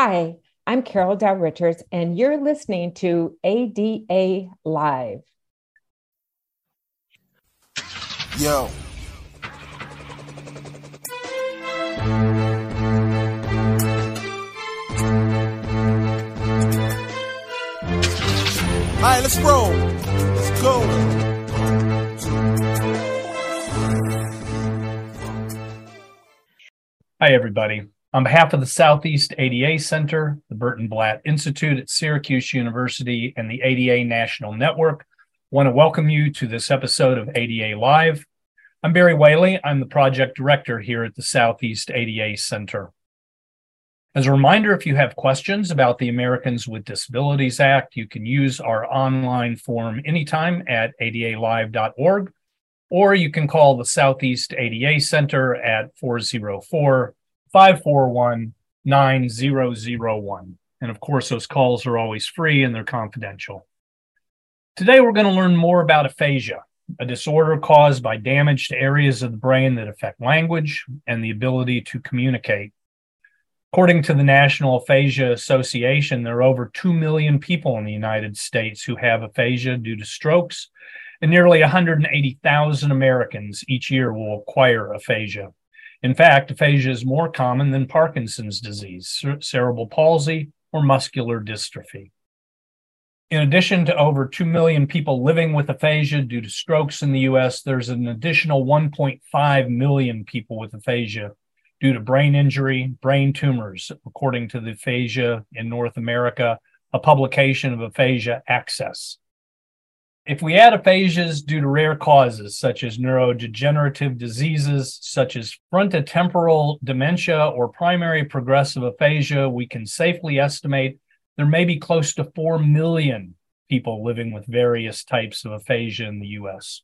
Hi, I'm Carol Dow Richards, and you're listening to ADA Live. Yo. All right, let's roll. Let's go. Hi, everybody. On behalf of the Southeast ADA Center, the Burton Blatt Institute at Syracuse University, and the ADA National Network, I want to welcome you to this episode of ADA Live. I'm Barry Whaley. I'm the project director here at the Southeast ADA Center. As a reminder, if you have questions about the Americans with Disabilities Act, you can use our online form anytime at adalive.org, or you can call the Southeast ADA Center at 404 541 9001. And of course, those calls are always free and they're confidential. Today, we're going to learn more about aphasia, a disorder caused by damage to areas of the brain that affect language and the ability to communicate. According to the National Aphasia Association, there are over 2 million people in the United States who have aphasia due to strokes, and nearly 180,000 Americans each year will acquire aphasia. In fact, aphasia is more common than Parkinson's disease, cerebral palsy, or muscular dystrophy. In addition to over 2 million people living with aphasia due to strokes in the US, there's an additional 1.5 million people with aphasia due to brain injury, brain tumors, according to the Aphasia in North America, a publication of Aphasia Access. If we add aphasias due to rare causes such as neurodegenerative diseases such as frontotemporal dementia or primary progressive aphasia, we can safely estimate there may be close to 4 million people living with various types of aphasia in the US.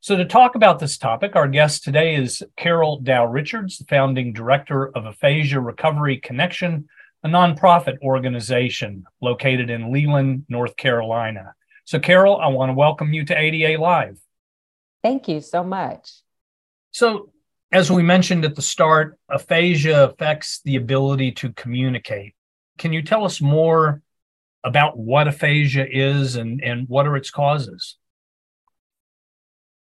So, to talk about this topic, our guest today is Carol Dow Richards, the founding director of Aphasia Recovery Connection, a nonprofit organization located in Leland, North Carolina. So, Carol, I want to welcome you to ADA Live. Thank you so much. So, as we mentioned at the start, aphasia affects the ability to communicate. Can you tell us more about what aphasia is and, and what are its causes?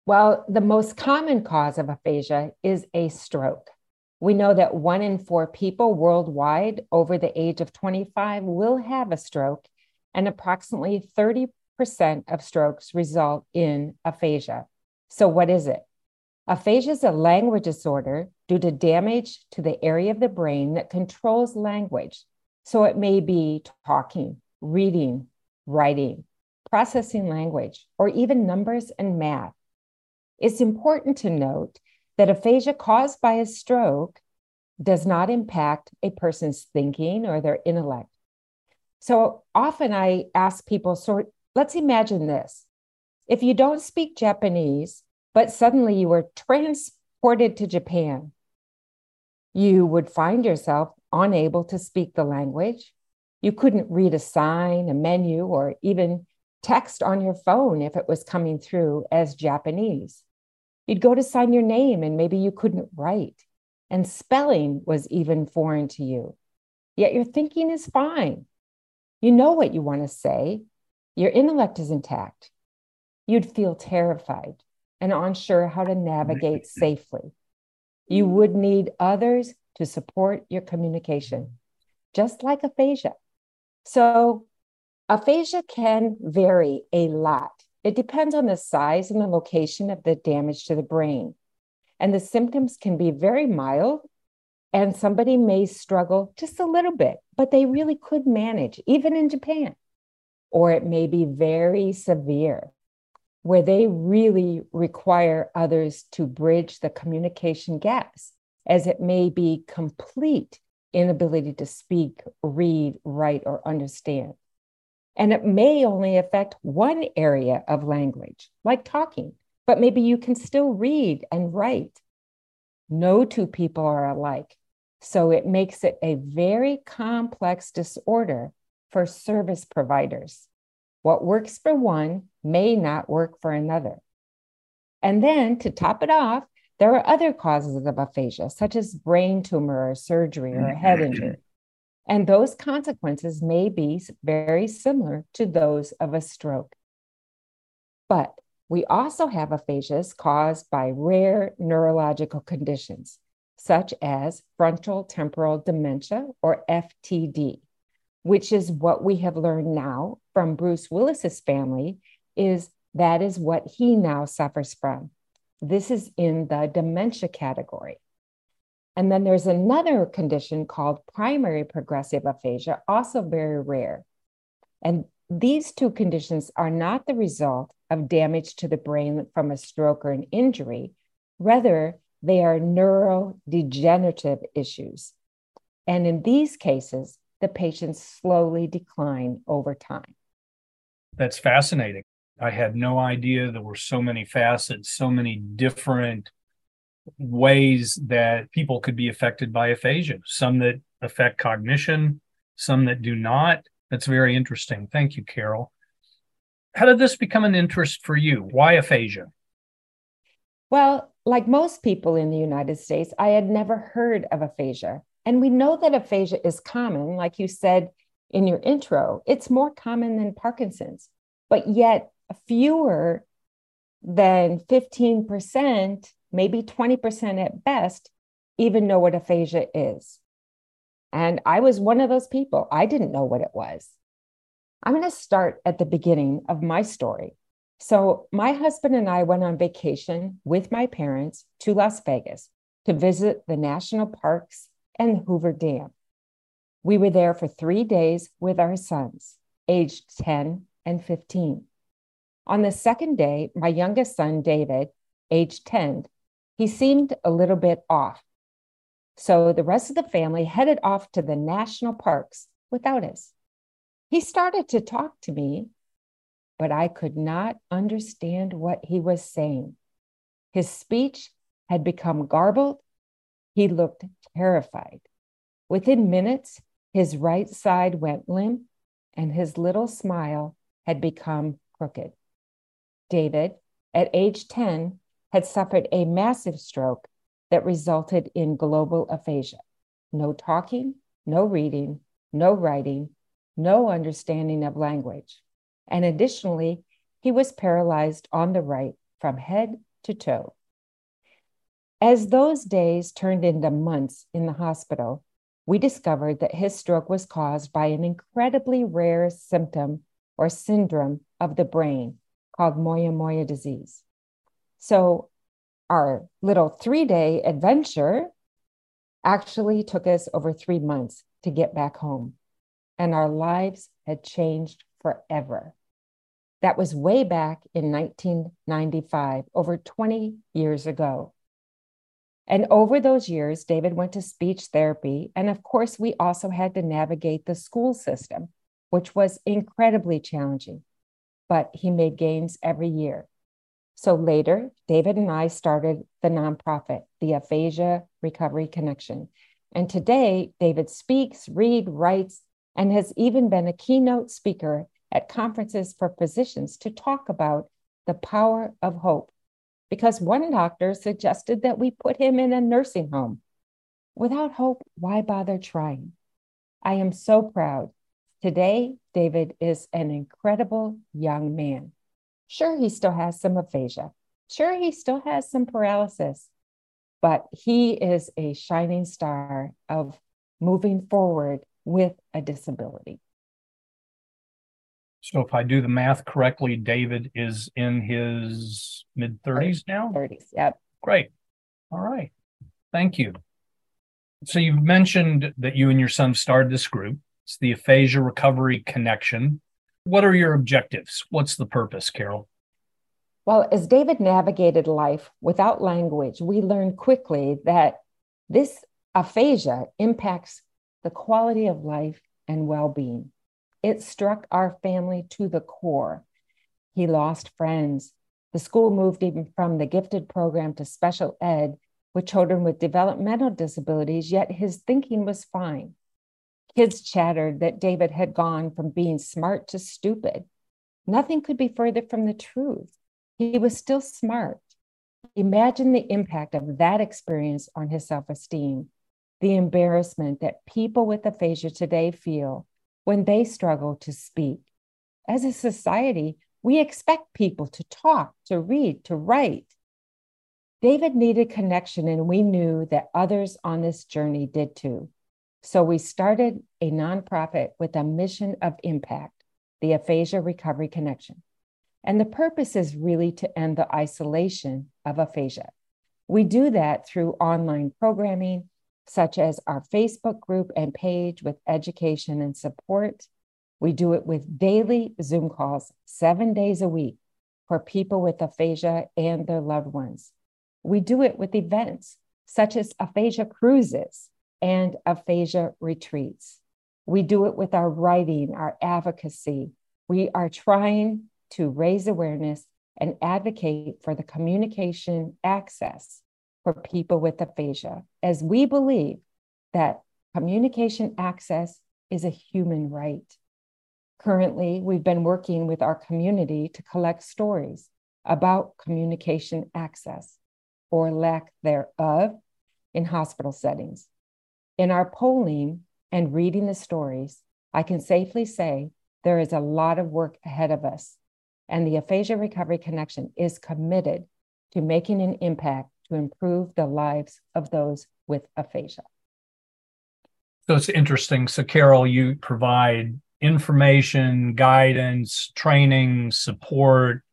Well, the most common cause of aphasia is a stroke. We know that one in four people worldwide over the age of 25 will have a stroke, and approximately 30 of strokes result in aphasia. So, what is it? Aphasia is a language disorder due to damage to the area of the brain that controls language. So, it may be talking, reading, writing, processing language, or even numbers and math. It's important to note that aphasia caused by a stroke does not impact a person's thinking or their intellect. So often I ask people, so Let's imagine this. If you don't speak Japanese, but suddenly you were transported to Japan, you would find yourself unable to speak the language. You couldn't read a sign, a menu, or even text on your phone if it was coming through as Japanese. You'd go to sign your name and maybe you couldn't write, and spelling was even foreign to you. Yet your thinking is fine. You know what you want to say, your intellect is intact, you'd feel terrified and unsure how to navigate safely. You would need others to support your communication, just like aphasia. So, aphasia can vary a lot. It depends on the size and the location of the damage to the brain. And the symptoms can be very mild, and somebody may struggle just a little bit, but they really could manage, even in Japan or it may be very severe, where they really require others to bridge the communication gaps, as it may be complete inability to speak, read, write, or understand. And it may only affect one area of language, like talking, but maybe you can still read and write. No two people are alike. So it makes it a very complex disorder for service providers. What works for one may not work for another. And then to top it off, there are other causes of aphasia, such as brain tumor or surgery or a head injury. Mm-hmm. And those consequences may be very similar to those of a stroke. But we also have aphasias caused by rare neurological conditions, such as frontal temporal dementia or FTD, which is what we have learned now from Bruce Willis's family is that is what he now suffers from. This is in the dementia category. And then there's another condition called primary progressive aphasia, also very rare. And these two conditions are not the result of damage to the brain from a stroke or an injury. Rather, they are neurodegenerative issues. And in these cases, the patients slowly decline over time. That's fascinating. I had no idea there were so many facets, so many different ways that people could be affected by aphasia, some that affect cognition, some that do not. That's very interesting. Thank you, Carol. How did this become an interest for you? Why aphasia? Well, like most people in the United States, I had never heard of aphasia. And we know that aphasia is common, like you said in your intro, it's more common than Parkinson's, but yet fewer than 15%, maybe 20% at best, even know what aphasia is. And I was one of those people. I didn't know what it was. I'm going to start at the beginning of my story. So, my husband and I went on vacation with my parents to Las Vegas to visit the national parks and Hoover Dam. We were there for three days with our sons, aged 10 and 15. On the second day, my youngest son, David, aged 10, he seemed a little bit off. So the rest of the family headed off to the national parks without us. He started to talk to me, but I could not understand what he was saying. His speech had become garbled. He looked terrified. Within minutes, his right side went limp and his little smile had become crooked. David, at age 10, had suffered a massive stroke that resulted in global aphasia. No talking, no reading, no writing, no understanding of language. And additionally, he was paralyzed on the right from head to toe. As those days turned into months in the hospital, we discovered that his stroke was caused by an incredibly rare symptom or syndrome of the brain called Moya Moya disease. So, our little three day adventure actually took us over three months to get back home, and our lives had changed forever. That was way back in 1995, over 20 years ago. And over those years, David went to speech therapy. And of course, we also had to navigate the school system, which was incredibly challenging but he made gains every year. So later, David and I started the nonprofit, the Aphasia Recovery Connection. And today, David speaks, reads, writes, and has even been a keynote speaker at conferences for physicians to talk about the power of hope. Because one doctor suggested that we put him in a nursing home. Without hope, why bother trying? I am so proud Today, David is an incredible young man. Sure, he still has some aphasia. Sure, he still has some paralysis, but he is a shining star of moving forward with a disability. So, if I do the math correctly, David is in his mid 30s now? 30s, yep. Great. All right. Thank you. So, you've mentioned that you and your son started this group. It's the aphasia recovery connection. What are your objectives? What's the purpose, Carol? Well, as David navigated life without language, we learned quickly that this aphasia impacts the quality of life and well being. It struck our family to the core. He lost friends. The school moved even from the gifted program to special ed with children with developmental disabilities, yet his thinking was fine. Kids chattered that David had gone from being smart to stupid. Nothing could be further from the truth. He was still smart. Imagine the impact of that experience on his self esteem. the embarrassment that people with aphasia today feel when they struggle to speak. As a society, we expect people to talk, to read, to write. David needed connection, and we knew that others on this journey did too. So we started a nonprofit with a mission of impact, the Aphasia Recovery Connection. And the purpose is really to end the isolation of aphasia. We do that through online programming, such as our Facebook group and page with education and support. We do it with daily Zoom calls, seven days a week, for people with aphasia and their loved ones. We do it with events such as aphasia cruises and aphasia retreats. We do it with our writing, our advocacy. We are trying to raise awareness and advocate for the communication access for people with aphasia, as we believe that communication access is a human right. Currently, we've been working with our community to collect stories about communication access or lack thereof in hospital settings. In our polling and reading the stories, I can safely say there is a lot of work ahead of us, and the Aphasia Recovery Connection is committed to making an impact to improve the lives of those with aphasia. So it's interesting. So, Carol, you provide information, guidance, training, support,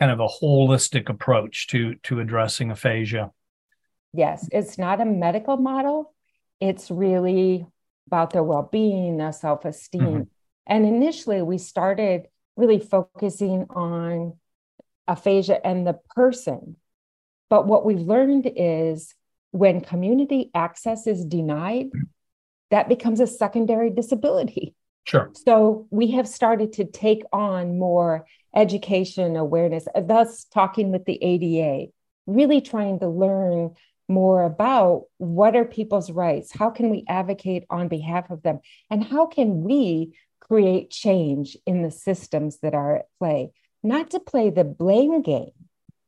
kind of a holistic approach to, to addressing aphasia. Yes, it's not a medical model, it's really about their well being, their self esteem. Mm-hmm. And initially, we started really focusing on aphasia and the person. But what we've learned is when community access is denied, that becomes a secondary disability. Sure. So we have started to take on more education awareness, uh, thus talking with the ADA, really trying to learn more about what are people's rights how can we advocate on behalf of them and how can we create change in the systems that are at play not to play the blame game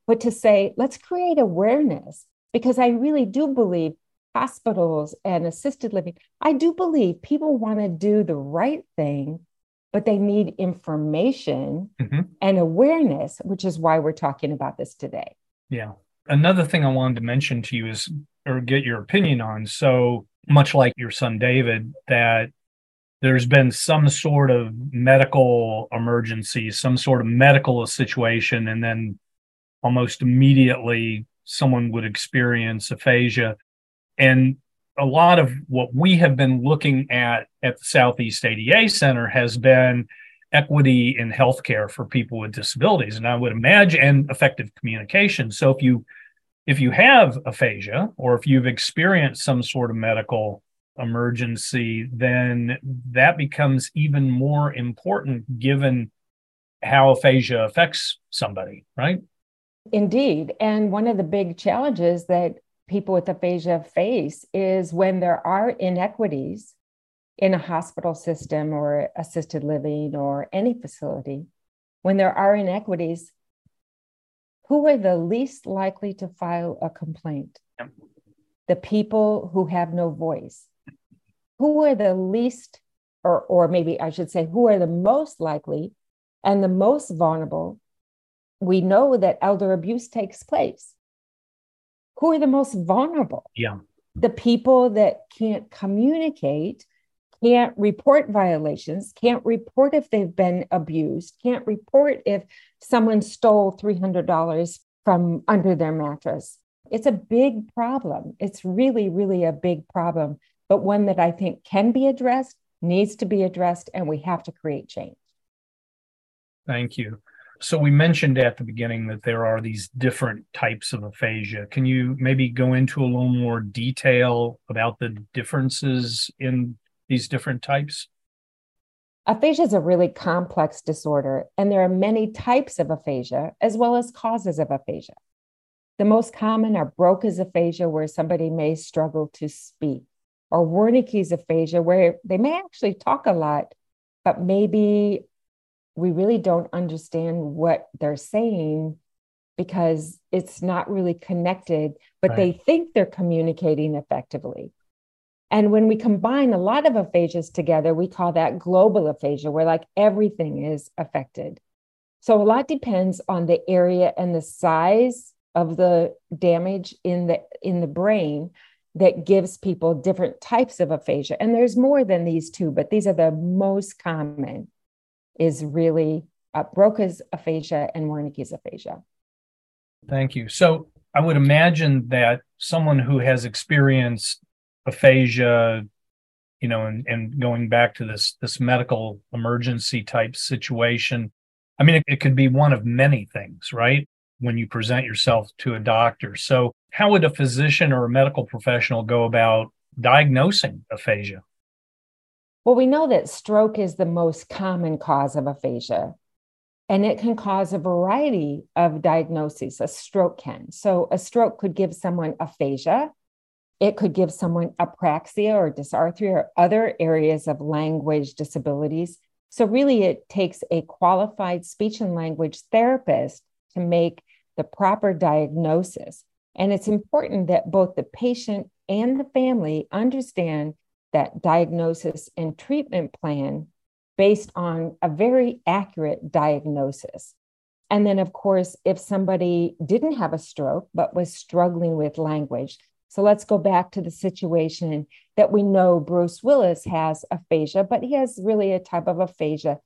but to say let's create awareness because i really do believe hospitals and assisted living i do believe people want to do the right thing but they need information mm-hmm. and awareness which is why we're talking about this today yeah another thing I wanted to mention to you is, or get your opinion on. So much like your son David, that there's been some sort of medical emergency, some sort of medical situation, and then almost immediately someone would experience aphasia. And a lot of what we have been looking at at the Southeast ADA Center has been equity in healthcare for people with disabilities. And i would imagine and effective communication. So if you if you have aphasia or if you've experienced some sort of medical emergency then that becomes even more important given how aphasia affects somebody right indeed and one of the big challenges that people with aphasia face is when there are inequities in a hospital system or assisted living or any facility, when there are inequities, who are the least likely to file a complaint? The people who have no voice. Who are the least, or, or maybe I should say, who are the most likely and the most vulnerable? We know that elder abuse takes place. Who are the most vulnerable? Yeah. The people that can't communicate can't report violations, can't report if they've been abused, can't report if someone stole $300 from under their mattress. It's a big problem. It's really, really a big problem, but one that I think can be addressed, needs to be addressed, and we have to create change. Thank you. So, we mentioned at the beginning that there are these different types of aphasia. Can you maybe go into a little more detail about the differences in these different types? Aphasia is a really complex disorder, and there are many types of aphasia as well as causes of aphasia. The most common are Broca's aphasia, where somebody may struggle to speak, or Wernicke's aphasia, where they may actually talk a lot, but maybe we really don't understand what they're saying because it's not really connected, but right. they think they're communicating effectively. And when we combine a lot of aphasias together, we call that global aphasia, where like everything is affected. So a lot depends on the area and the size of the damage in the in the brain that gives people different types of aphasia. And there's more than these two, but these are the most common is really uh, Broca's aphasia and Wernicke's aphasia. Thank you. So I would imagine that someone who has experienced aphasia, you know, and, and going back to this this medical emergency type situation, I mean, it, it could be one of many things, right? When you present yourself to a doctor. So how would a physician or a medical professional go about diagnosing aphasia? Well, we know that stroke is the most common cause of aphasia, and it can cause a variety of diagnoses. A stroke can. So, a stroke could give someone aphasia, it could give someone apraxia or dysarthria or other areas of language disabilities. So, really, it takes a qualified speech and language therapist to make the proper diagnosis. And it's important that both the patient and the family understand that diagnosis and treatment plan based on a very accurate diagnosis. And then, of course, if somebody didn't have a stroke but was struggling with language, so let's go back to the situation that we know Bruce Willis has aphasia, but he has really a type of aphasia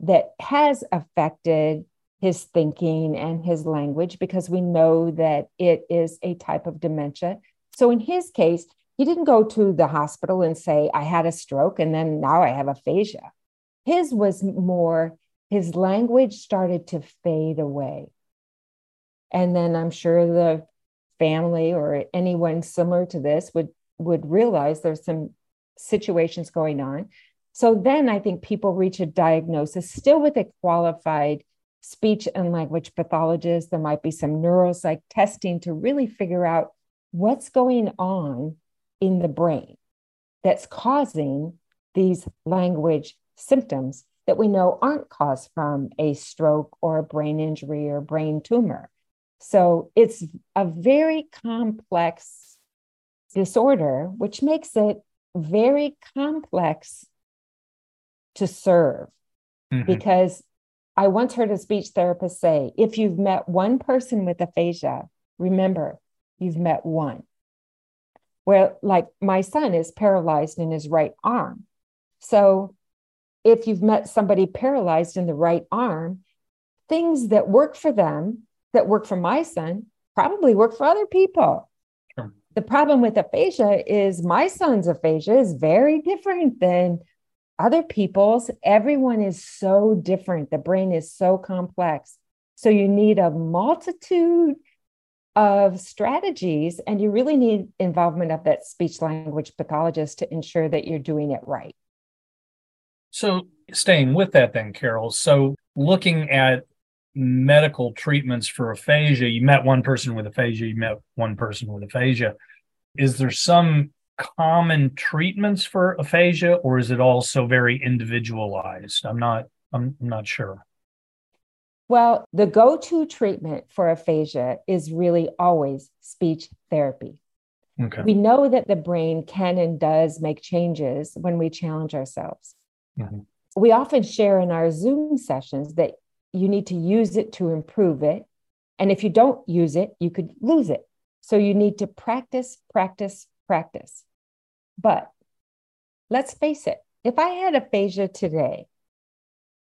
that has affected his thinking and his language because we know that it is a type of dementia. So in his case, he didn't go to the hospital and say, I had a stroke and then now I have aphasia. His was more, his language started to fade away. And then I'm sure the family or anyone similar to this would would realize there's some situations going on. So then I think people reach a diagnosis still with a qualified speech and language pathologist. There might be some neuropsych testing to really figure out what's going on in the brain that's causing these language symptoms that we know aren't caused from a stroke or a brain injury or brain tumor. So it's a very complex disorder, which makes it very complex to serve mm-hmm. because I once heard a speech therapist say if you've met one person with aphasia, remember you've met one. Where, like, my son is paralyzed in his right arm. So, if you've met somebody paralyzed in the right arm, things that work for them, that work for my son, probably work for other people. Sure. The problem with aphasia is my son's aphasia is very different than other people's. Everyone is so different. The brain is so complex. So you need a multitude of strategies, and you really need involvement of that speech language pathologist to ensure that you're doing it right. So, staying with that, then, Carol. So, looking at medical treatments for aphasia, you met one person with aphasia, you met one person with aphasia. Is there some common treatments for aphasia or is it all so very individualized? I'm not I'm, I'm not sure. Well, the go-to treatment for aphasia is really always speech therapy. Okay. We know that the brain can and does make changes when we challenge ourselves. Mm-hmm. We often share in our Zoom sessions that you need to use it to improve it. And if you don't use it, you could lose it. So you need to practice, practice, practice. But let's face it, if I had aphasia today,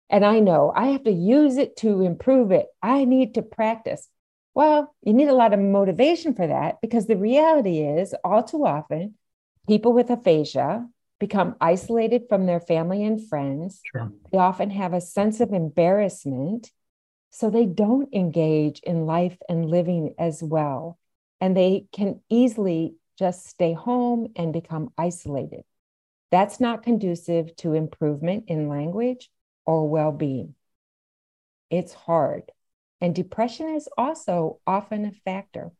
and I know I have to use it to improve it, I need to practice. Well, you need a lot of motivation for that because the reality is, all too often, people with aphasia become isolated from their family and friends. Sure. They often have a sense of embarrassment. So they don't engage in life and living as well. And they can easily just stay home and become isolated. That's not conducive to improvement in language or well being. It's hard. And depression is also often a factor.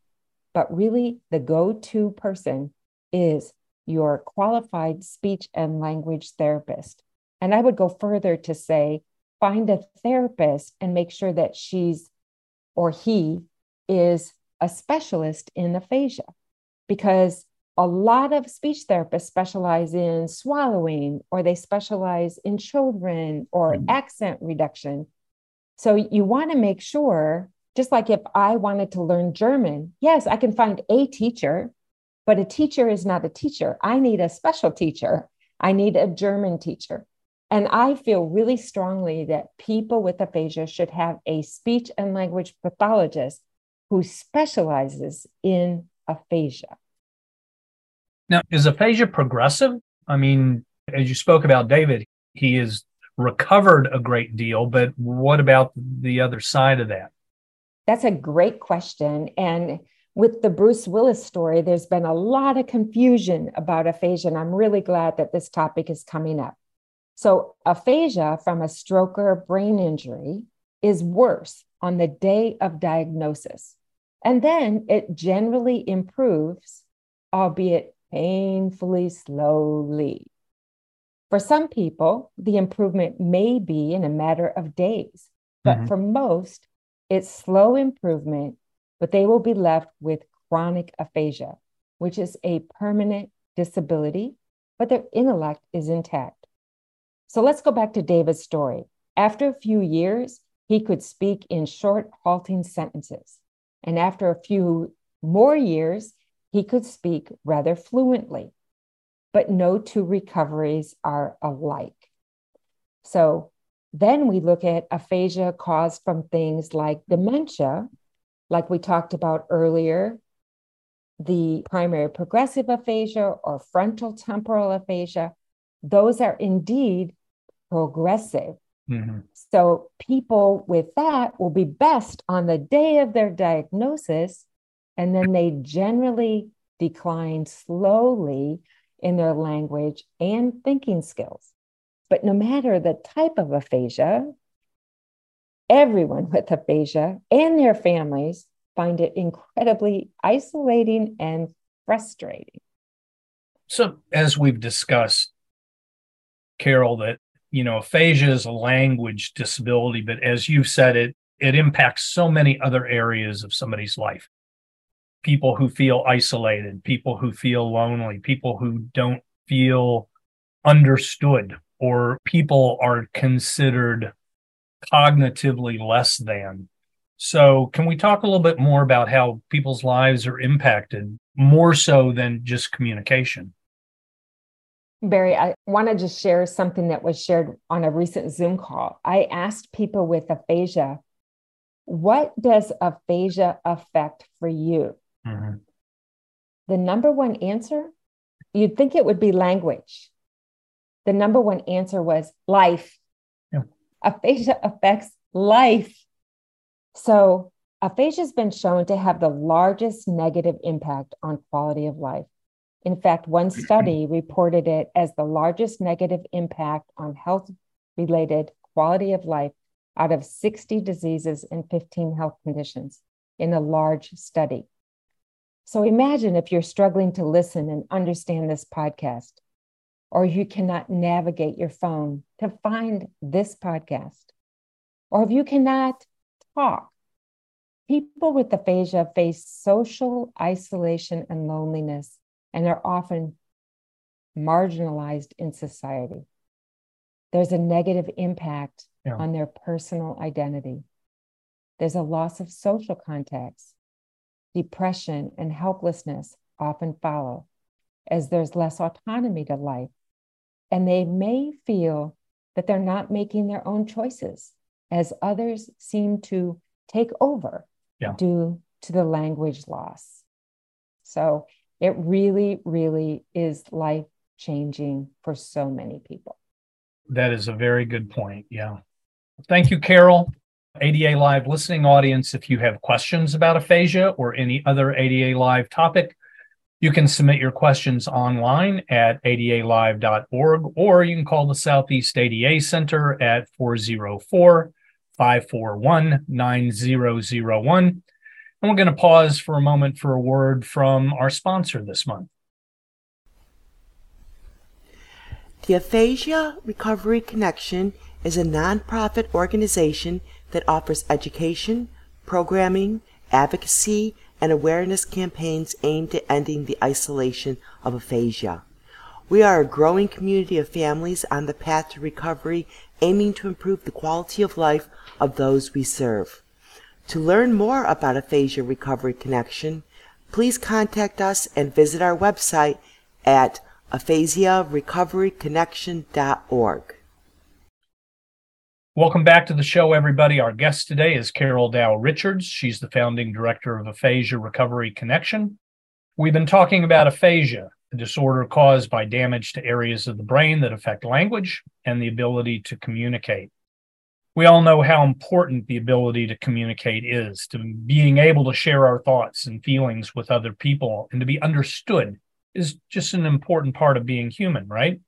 But really, the go to person is your qualified speech and language therapist. And I would go further to say, find a therapist and make sure that she's or he is a specialist in aphasia because a lot of speech therapists specialize in swallowing or they specialize in children or mm-hmm. accent reduction. So you want to make sure, just like if I wanted to learn German, yes, I can find a teacher, but a teacher is not a teacher. I need a special teacher. I need a German teacher. And I feel really strongly that people with aphasia should have a speech and language pathologist who specializes in aphasia. Now, is aphasia progressive? I mean, as you spoke about David, he has recovered a great deal, but what about the other side of that? That's a great question. And with the Bruce Willis story, there's been a lot of confusion about aphasia, and I'm really glad that this topic is coming up. So, aphasia from a stroke or brain injury is worse on the day of diagnosis. And then it generally improves, albeit painfully slowly. For some people, the improvement may be in a matter of days, but mm-hmm. for most, it's slow improvement, but they will be left with chronic aphasia, which is a permanent disability, but their intellect is intact. So let's go back to David's story. After a few years, he could speak in short, halting sentences. And after a few more years, he could speak rather fluently, but no two recoveries are alike. So then we look at aphasia caused from things like dementia, like we talked about earlier, the primary progressive aphasia or frontal temporal aphasia. Those are indeed progressive. Mm-hmm. So people with that will be best on the day of their diagnosis and then they generally decline slowly in their language and thinking skills. But no matter the type of aphasia, everyone with aphasia and their families find it incredibly isolating and frustrating. So, as we've discussed, Carol, that you know, aphasia is a language disability, but as you've said, it it impacts so many other areas of somebody's life people who feel isolated, people who feel lonely, people who don't feel understood, or people are considered cognitively less than. So, can we talk a little bit more about how people's lives are impacted more so than just communication? Barry, I want to just share something that was shared on a recent Zoom call. I asked people with aphasia, what does aphasia affect for you? Mm-hmm. The number one answer, you'd think it would be language. The number one answer was life. Yeah. Aphasia affects life. So, aphasia has been shown to have the largest negative impact on quality of life. In fact, one study reported it as the largest negative impact on health related quality of life out of 60 diseases and 15 health conditions in a large study. So imagine if you're struggling to listen and understand this podcast, or you cannot navigate your phone to find this podcast, or if you cannot talk. People with aphasia face social isolation and loneliness and are often marginalized in society. There's a negative impact yeah. on their personal identity. There's a loss of social contacts depression, and helplessness often follow, as there's less autonomy to life. And they may feel that they're not making their own choices, as others seem to take over yeah. due to the language loss. So it really, really is life changing for so many people. That is a very good point. Yeah. Thank you, Carol. ADA Live listening audience, if you have questions about aphasia or any other ADA Live topic, you can submit your questions online at adalive.org or you can call the Southeast ADA Center at 404 541 9001. And we're going to pause for a moment for a word from our sponsor this month. The Aphasia Recovery Connection is a nonprofit organization that offers education, programming, advocacy, and awareness campaigns aimed at ending the isolation of aphasia. We are a growing community of families on the path to recovery, aiming to improve the quality of life of those we serve. To learn more about Aphasia Recovery Connection, please contact us and visit our website at aphasiarecoveryconnection.org. Welcome back to the show, everybody. Our guest today is Carol Dow Richards. She's the founding director of Aphasia Recovery Connection. We've been talking about aphasia, a disorder caused by damage to areas of the brain that affect language and the ability to communicate. We all know how important the ability to communicate is, to being able to share our thoughts and feelings with other people and to be understood is just an important part of being human, right?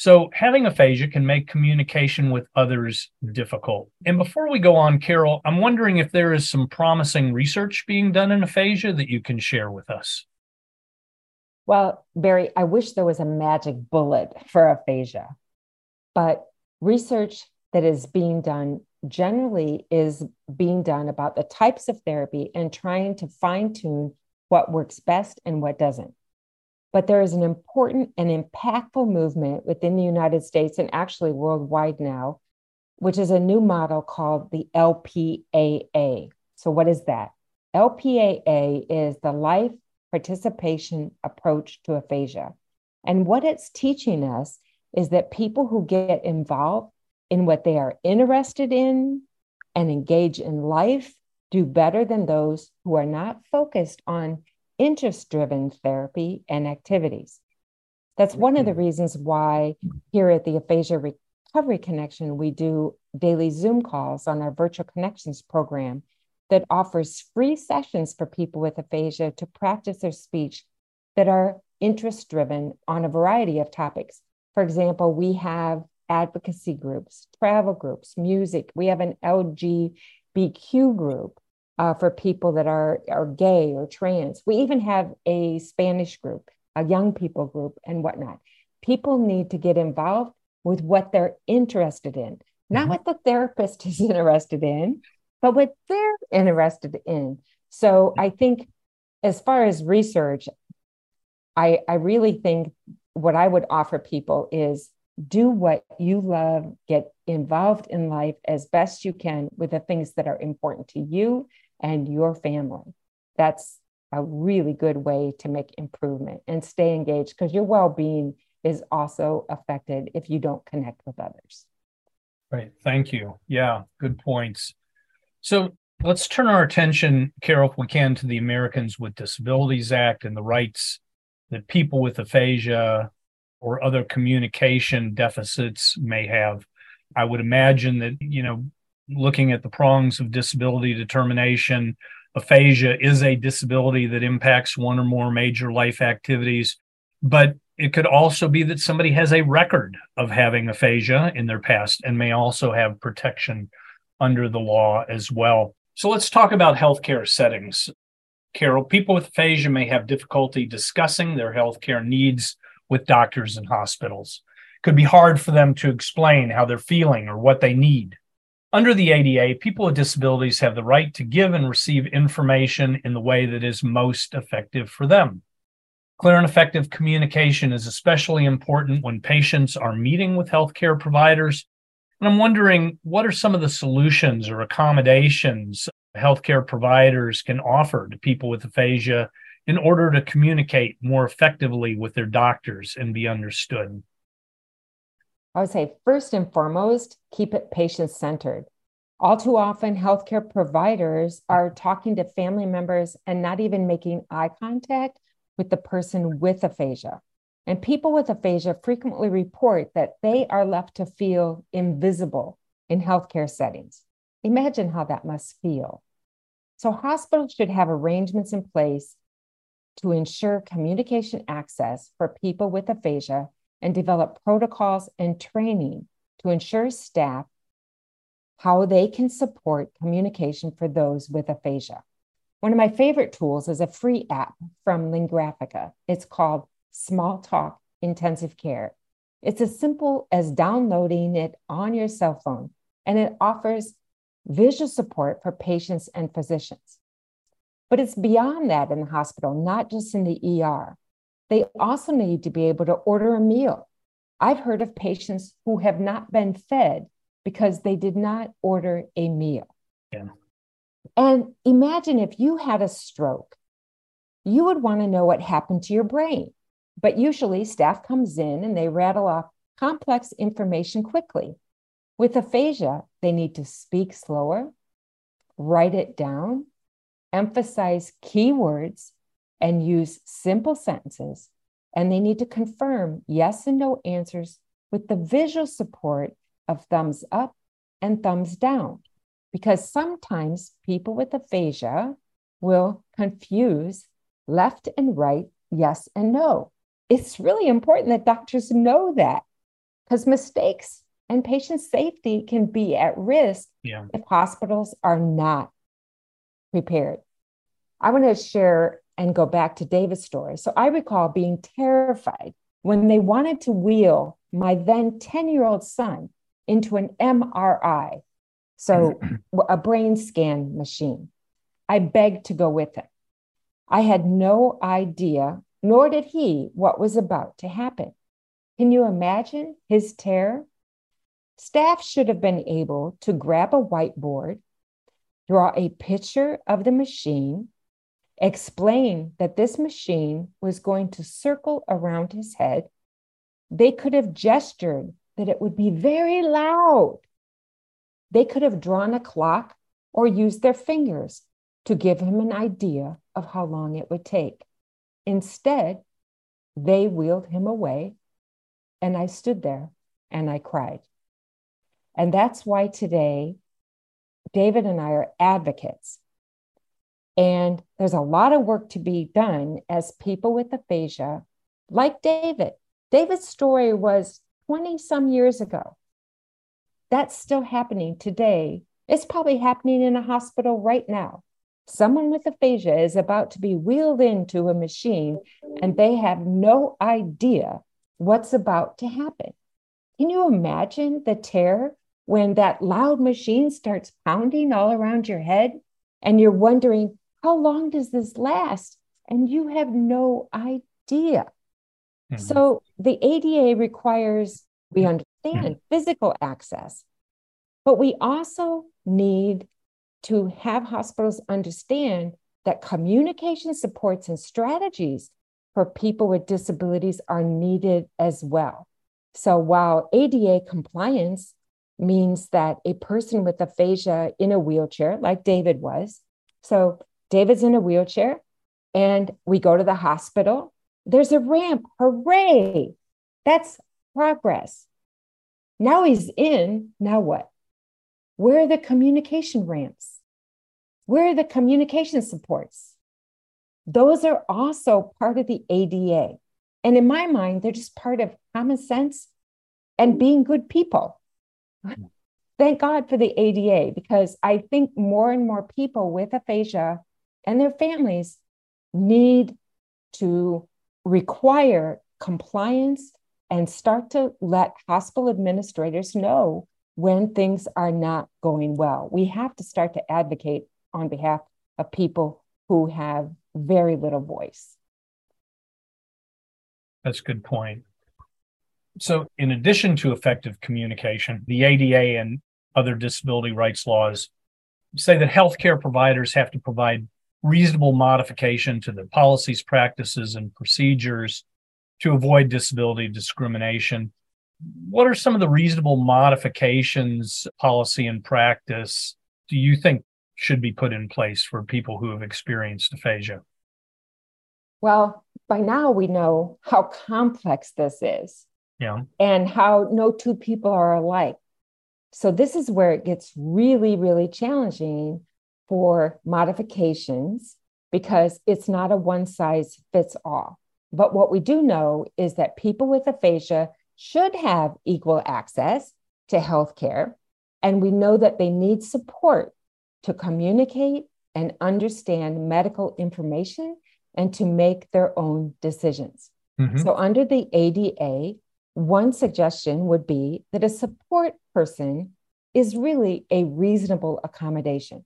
So having aphasia can make communication with others difficult. And before we go on, Carol, I'm wondering if there is some promising research being done in aphasia that you can share with us. Well, Barry, I wish there was a magic bullet for aphasia, but research that is being done generally is being done about the types of therapy and trying to fine tune what works best and what doesn't. But there is an important and impactful movement within the United States and actually worldwide now, which is a new model called the LPAA. So, what is that? LPAA is the Life Participation Approach to Aphasia. And what it's teaching us is that people who get involved in what they are interested in and engage in life do better than those who are not focused on interest driven therapy and activities. That's one of the mm-hmm. reasons why here at the Aphasia Recovery Connection, we do daily Zoom calls on our Virtual Connections program that offers free sessions for people with aphasia to practice their speech that are interest driven on a variety of topics. For example, we have advocacy groups, travel groups, music. We have an LGBTQ group uh, for people that are, are gay or trans. We even have a Spanish group, a young people group, and whatnot. People need to get involved with what they're interested in, not mm-hmm. what the therapist is interested in, but what they're interested in. So I think, as far as research, I, I really think what I would offer people is do what you love, get involved in life as best you can with the things that are important to you and your family. That's a really good way to make improvement and stay engaged because your well being is also affected if you don't connect with others. Right. Thank you. Yeah, good points. So let's turn our attention, Carol, if we can, to the Americans with Disabilities Act and the rights that people with aphasia or other communication deficits may have. I would imagine that, you know, looking at the prongs of disability determination, aphasia is a disability that impacts one or more major life activities. But it could also be that somebody has a record of having aphasia in their past and may also have protection under the law as well. So let's talk about healthcare settings. Carol, people with aphasia may have difficulty discussing their healthcare needs with doctors and hospitals. It could be hard for them to explain how they're feeling or what they need. Under the ADA, people with disabilities have the right to give and receive information in the way that is most effective for them. Clear and effective communication is especially important when patients are meeting with healthcare providers. And I'm wondering what are some of the solutions or accommodations healthcare providers can offer to people with aphasia in order to communicate more effectively with their doctors and be understood? I would say, first and foremost, keep it patient centered. All too often, healthcare providers are talking to family members and not even making eye contact with the person with aphasia. And people with aphasia frequently report that they are left to feel invisible in healthcare settings. Imagine how that must feel. So, hospitals should have arrangements in place to ensure communication access for people with aphasia and develop protocols and training to ensure staff how they can support communication for those with aphasia. One of my favorite tools is a free app from Lingraphica. It's called Small Talk Intensive Care. It's as simple as downloading it on your cell phone, and it offers visual support for patients and physicians. But it's beyond that in the hospital, not just in the ER. They also need to be able to order a meal. I've heard of patients who have not been fed because they did not order a meal. Yeah. And imagine if you had a stroke, you would want to know what happened to your brain. But usually, staff comes in and they rattle off complex information quickly. With aphasia, they need to speak slower, write it down, emphasize keywords, and use simple sentences. And they need to confirm yes and no answers with the visual support of thumbs up and thumbs down. Because sometimes people with aphasia will confuse left and right, yes and no. It's really important that doctors know that because mistakes and patient safety can be at risk yeah. if hospitals are not prepared. I want to share and go back to David's story. So I recall being terrified when they wanted to wheel my then 10 year old son into an MRI, so mm-hmm. a brain scan machine. I begged to go with him. I had no idea, nor did he, what was about to happen. Can you imagine his terror? Staff should have been able to grab a whiteboard, draw a picture of the machine, explain that this machine was going to circle around his head. They could have gestured that it would be very loud. They could have drawn a clock or used their fingers to give him an idea of how long it would take. Instead, they wheeled him away, and I stood there and I cried. And that's why today, David and I are advocates and there's a lot of work to be done as people with aphasia, like David. David's story was 20 some years ago. That's still happening today. It's probably happening in a hospital right now. Someone with aphasia is about to be wheeled into a machine and they have no idea what's about to happen. Can you imagine the terror when that loud machine starts pounding all around your head and you're wondering, how long does this last? And you have no idea. Mm-hmm. So the ADA requires, we understand, mm-hmm. physical access, but we also need to have hospitals understand that communication supports and strategies for people with disabilities are needed as well. So while ADA compliance means that a person with aphasia in a wheelchair, like David was, so David's in a wheelchair and we go to the hospital. There's a ramp. Hooray! That's progress. Now he's in. Now what? Where are the communication ramps? Where are the communication supports? Those are also part of the ADA. And in my mind, they're just part of common sense and being good people. Hmm. Thank God for the ADA because I think more and more people with aphasia and their families need to require compliance and start to let hospital administrators know when things are not going well. We have to start to advocate on behalf of people who have very little voice. That's a good point. So, in addition to effective communication, the ADA and other disability rights laws say that healthcare providers have to provide reasonable modification to the policies, practices, and procedures to avoid disability discrimination. What are some of the reasonable modifications, policy, and practice do you think should be put in place for people who have experienced aphasia? Well, by now we know how complex this is. Yeah. And how no two people are alike. So this is where it gets really, really challenging for modifications because it's not a one size fits all. But what we do know is that people with aphasia should have equal access to healthcare. And we know that they need support to communicate and understand medical information and to make their own decisions. Mm-hmm. So, under the ADA, one suggestion would be that a support person is really a reasonable accommodation.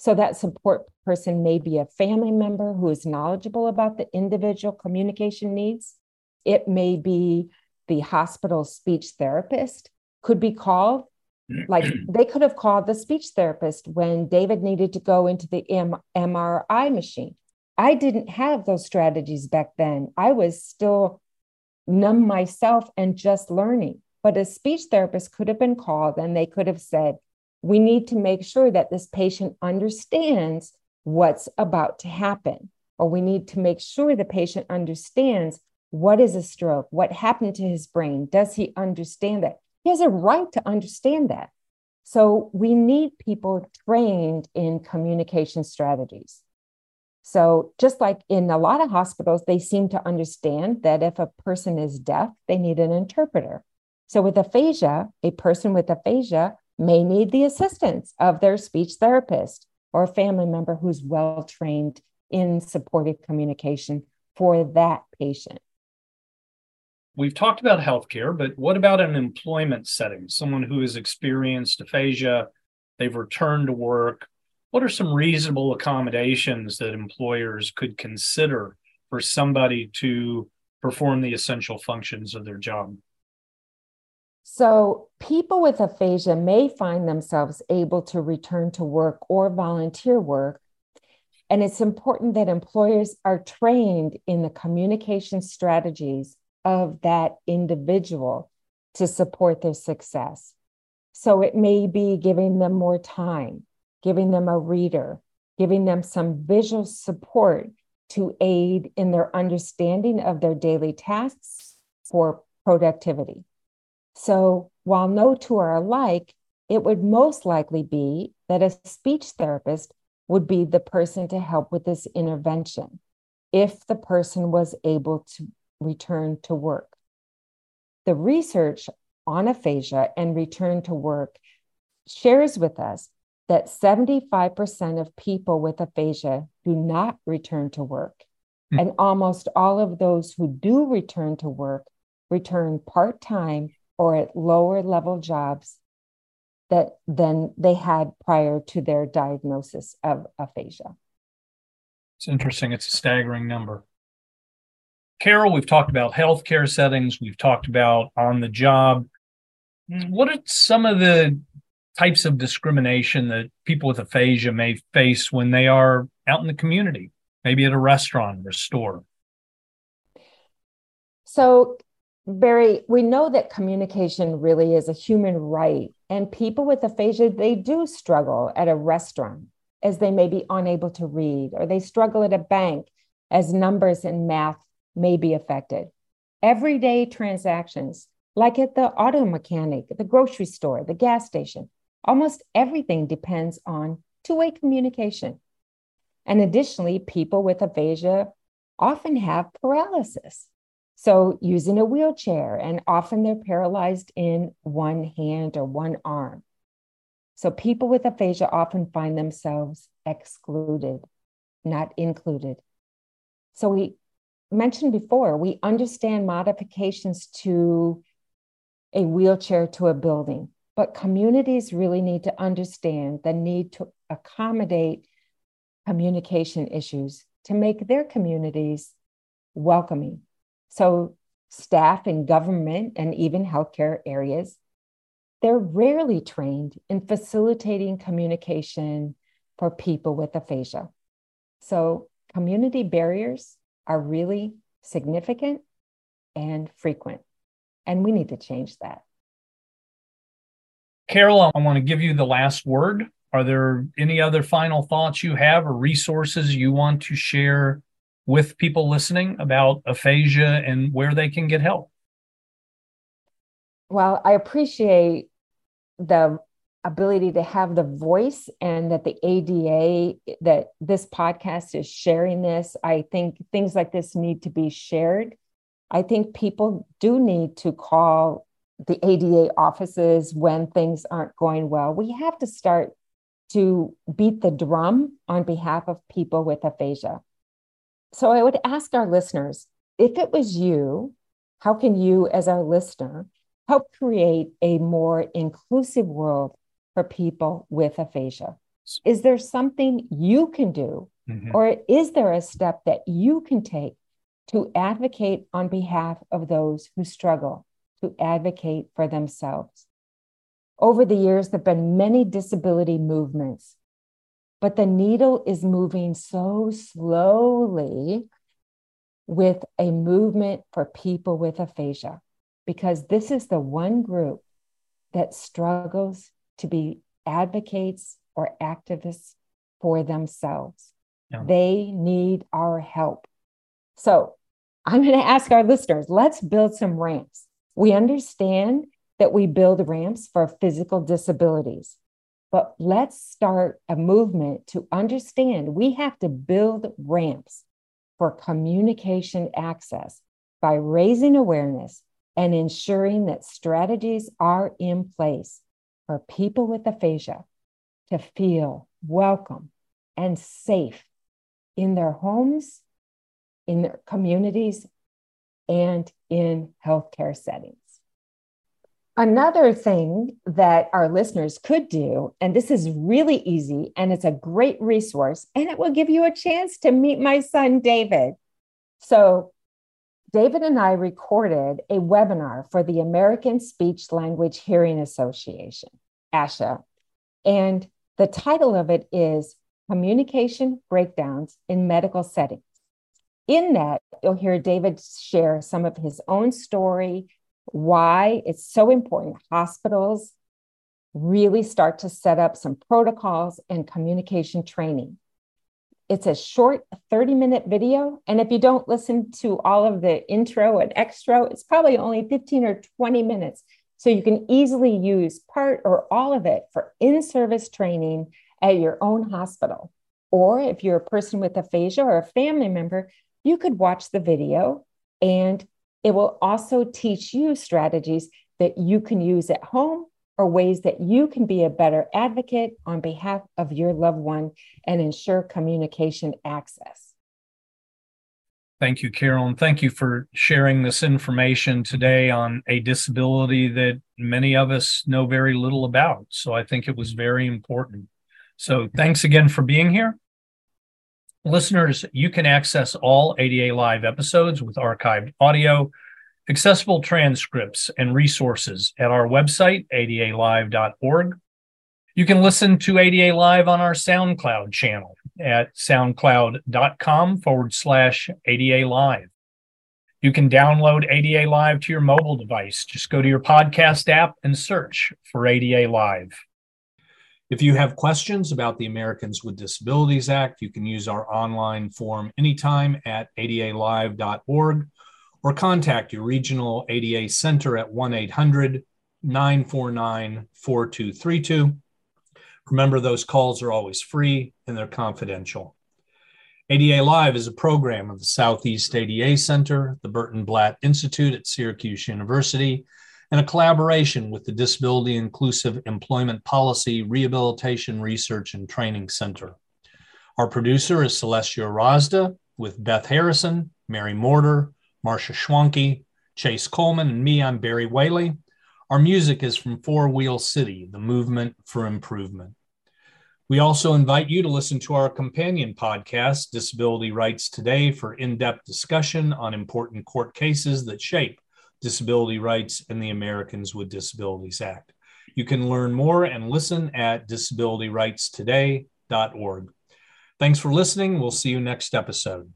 So that support person may be a family member who is knowledgeable about the individual communication needs. It may be the hospital speech therapist, could be called. Like they could have called the speech therapist when David needed to go into the M- MRI machine. I didn't have those strategies back then. I was still numb myself and just learning. But a speech therapist could have been called and they could have said, we need to make sure that this patient understands what's about to happen, or we need to make sure the patient understands what is a stroke, what happened to his brain. Does he understand that? He has a right to understand that. So we need people trained in communication strategies. So, just like in a lot of hospitals, they seem to understand that if a person is deaf, they need an interpreter. So, with aphasia, a person with aphasia may need the assistance of their speech therapist or a family member who's well trained in supportive communication for that patient. We've talked about healthcare, but what about an employment setting? Someone who has experienced aphasia, they've returned to work. What are some reasonable accommodations that employers could consider for somebody to perform the essential functions of their job? So, people with aphasia may find themselves able to return to work or volunteer work. And it's important that employers are trained in the communication strategies of that individual to support their success. So, it may be giving them more time, giving them a reader, giving them some visual support to aid in their understanding of their daily tasks for productivity. So while no two are alike, it would most likely be that a speech therapist would be the person to help with this intervention if the person was able to return to work. The research on aphasia and return to work shares with us that 75% of people with aphasia do not return to work. Mm. And almost all of those who do return to work return part time or at lower level jobs that than they had prior to their diagnosis of aphasia. It's interesting. It's a staggering number. Carol, we've talked about healthcare settings, we've talked about on the job. What are some of the types of discrimination that people with aphasia may face when they are out in the community, maybe at a restaurant or store? So, Barry, we know that communication really is a human right, and people with aphasia they do struggle at a restaurant as they may be unable to read, or they struggle at a bank as numbers and math may be affected. Everyday transactions, like at the auto mechanic, the grocery store, the gas station, almost everything depends on two-way communication. And additionally, people with aphasia often have paralysis. So, using a wheelchair, and often they're paralyzed in one hand or one arm. So, people with aphasia often find themselves excluded, not included. So, we mentioned before, we understand modifications to a wheelchair to a building, but communities really need to understand the need to accommodate communication issues to make their communities welcoming so, staff in government and even healthcare areas, they're rarely trained in facilitating communication for people with aphasia. So, community barriers are really significant and frequent, and we need to change that. Carol, I want to give you the last word. Are there any other final thoughts you have or resources you want to share with people listening about aphasia and where they can get help? Well, I appreciate the ability to have the voice and that the ADA, that this podcast is sharing this. I think things like this need to be shared. I think people do need to call the ADA offices when things aren't going well. We have to start to beat the drum on behalf of people with aphasia. So I would ask our listeners if it was you, how can you, as our listener, help create a more inclusive world for people with aphasia? Is there something you can do, Mhm. or is there a step that you can take to advocate on behalf of those who struggle, to advocate for themselves? Over the years, there have been many disability movements, but the needle is moving so slowly with a movement for people with aphasia, because this is the one group that struggles to be advocates or activists for themselves. Yeah. They need our help. So I'm going to ask our listeners let's build some ramps. We understand that we build ramps for physical disabilities, but let's start a movement to understand we have to build ramps for communication access by raising awareness and ensuring that strategies are in place for people with aphasia to feel welcome and safe in their homes, in their communities, and in healthcare settings. Another thing that our listeners could do, and this is really easy and it's a great resource, and it will give you a chance to meet my son, David. So, David and I recorded a webinar for the American Speech Language Hearing Association, ASHA, and the title of it is Communication Breakdowns in Medical Settings. In that, you'll hear David share some of his own story, why it's so important hospitals really start to set up some protocols and communication training. It's a short 30 minute video. And if you don't listen to all of the intro and extra, it's probably only 15 or 20 minutes. So you can easily use part or all of it for in service training at your own hospital. Or if you're a person with aphasia or a family member, you could watch the video and it will also teach you strategies that you can use at home or ways that you can be a better advocate on behalf of your loved one and ensure communication access. Thank you, Carol, and thank you for sharing this information today on a disability that many of us know very little about. So I think it was very important. So thanks again for being here. Listeners, you can access all ADA Live episodes with archived audio, accessible transcripts, and resources at our website, adalive.org. You can listen to ADA Live on our SoundCloud channel at soundcloud.com forward slash ADA Live. You can download ADA Live to your mobile device. Just go to your podcast app and search for ADA Live. If you have questions about the Americans with Disabilities Act, you can use our online form anytime at adalive.org or contact your regional ADA center at 1 800 949 4232. Remember, those calls are always free and they're confidential. ADA Live is a program of the Southeast ADA Center, the Burton Blatt Institute at Syracuse University, and a collaboration with the Disability Inclusive Employment Policy Rehabilitation Research and Training Center. Our producer is Celestia Razda with Beth Harrison, Mary Morder, Marcia Schwanke, Chase Coleman, and me, I'm Barry Whaley. Our music is from Four Wheel City, the movement for improvement. We also invite you to listen to our companion podcast, Disability Rights Today, for in depth discussion on important court cases that shape disability rights and the Americans with Disabilities Act. You can learn more and listen at disabilityrightstoday.org. Thanks for listening. We'll see you next episode.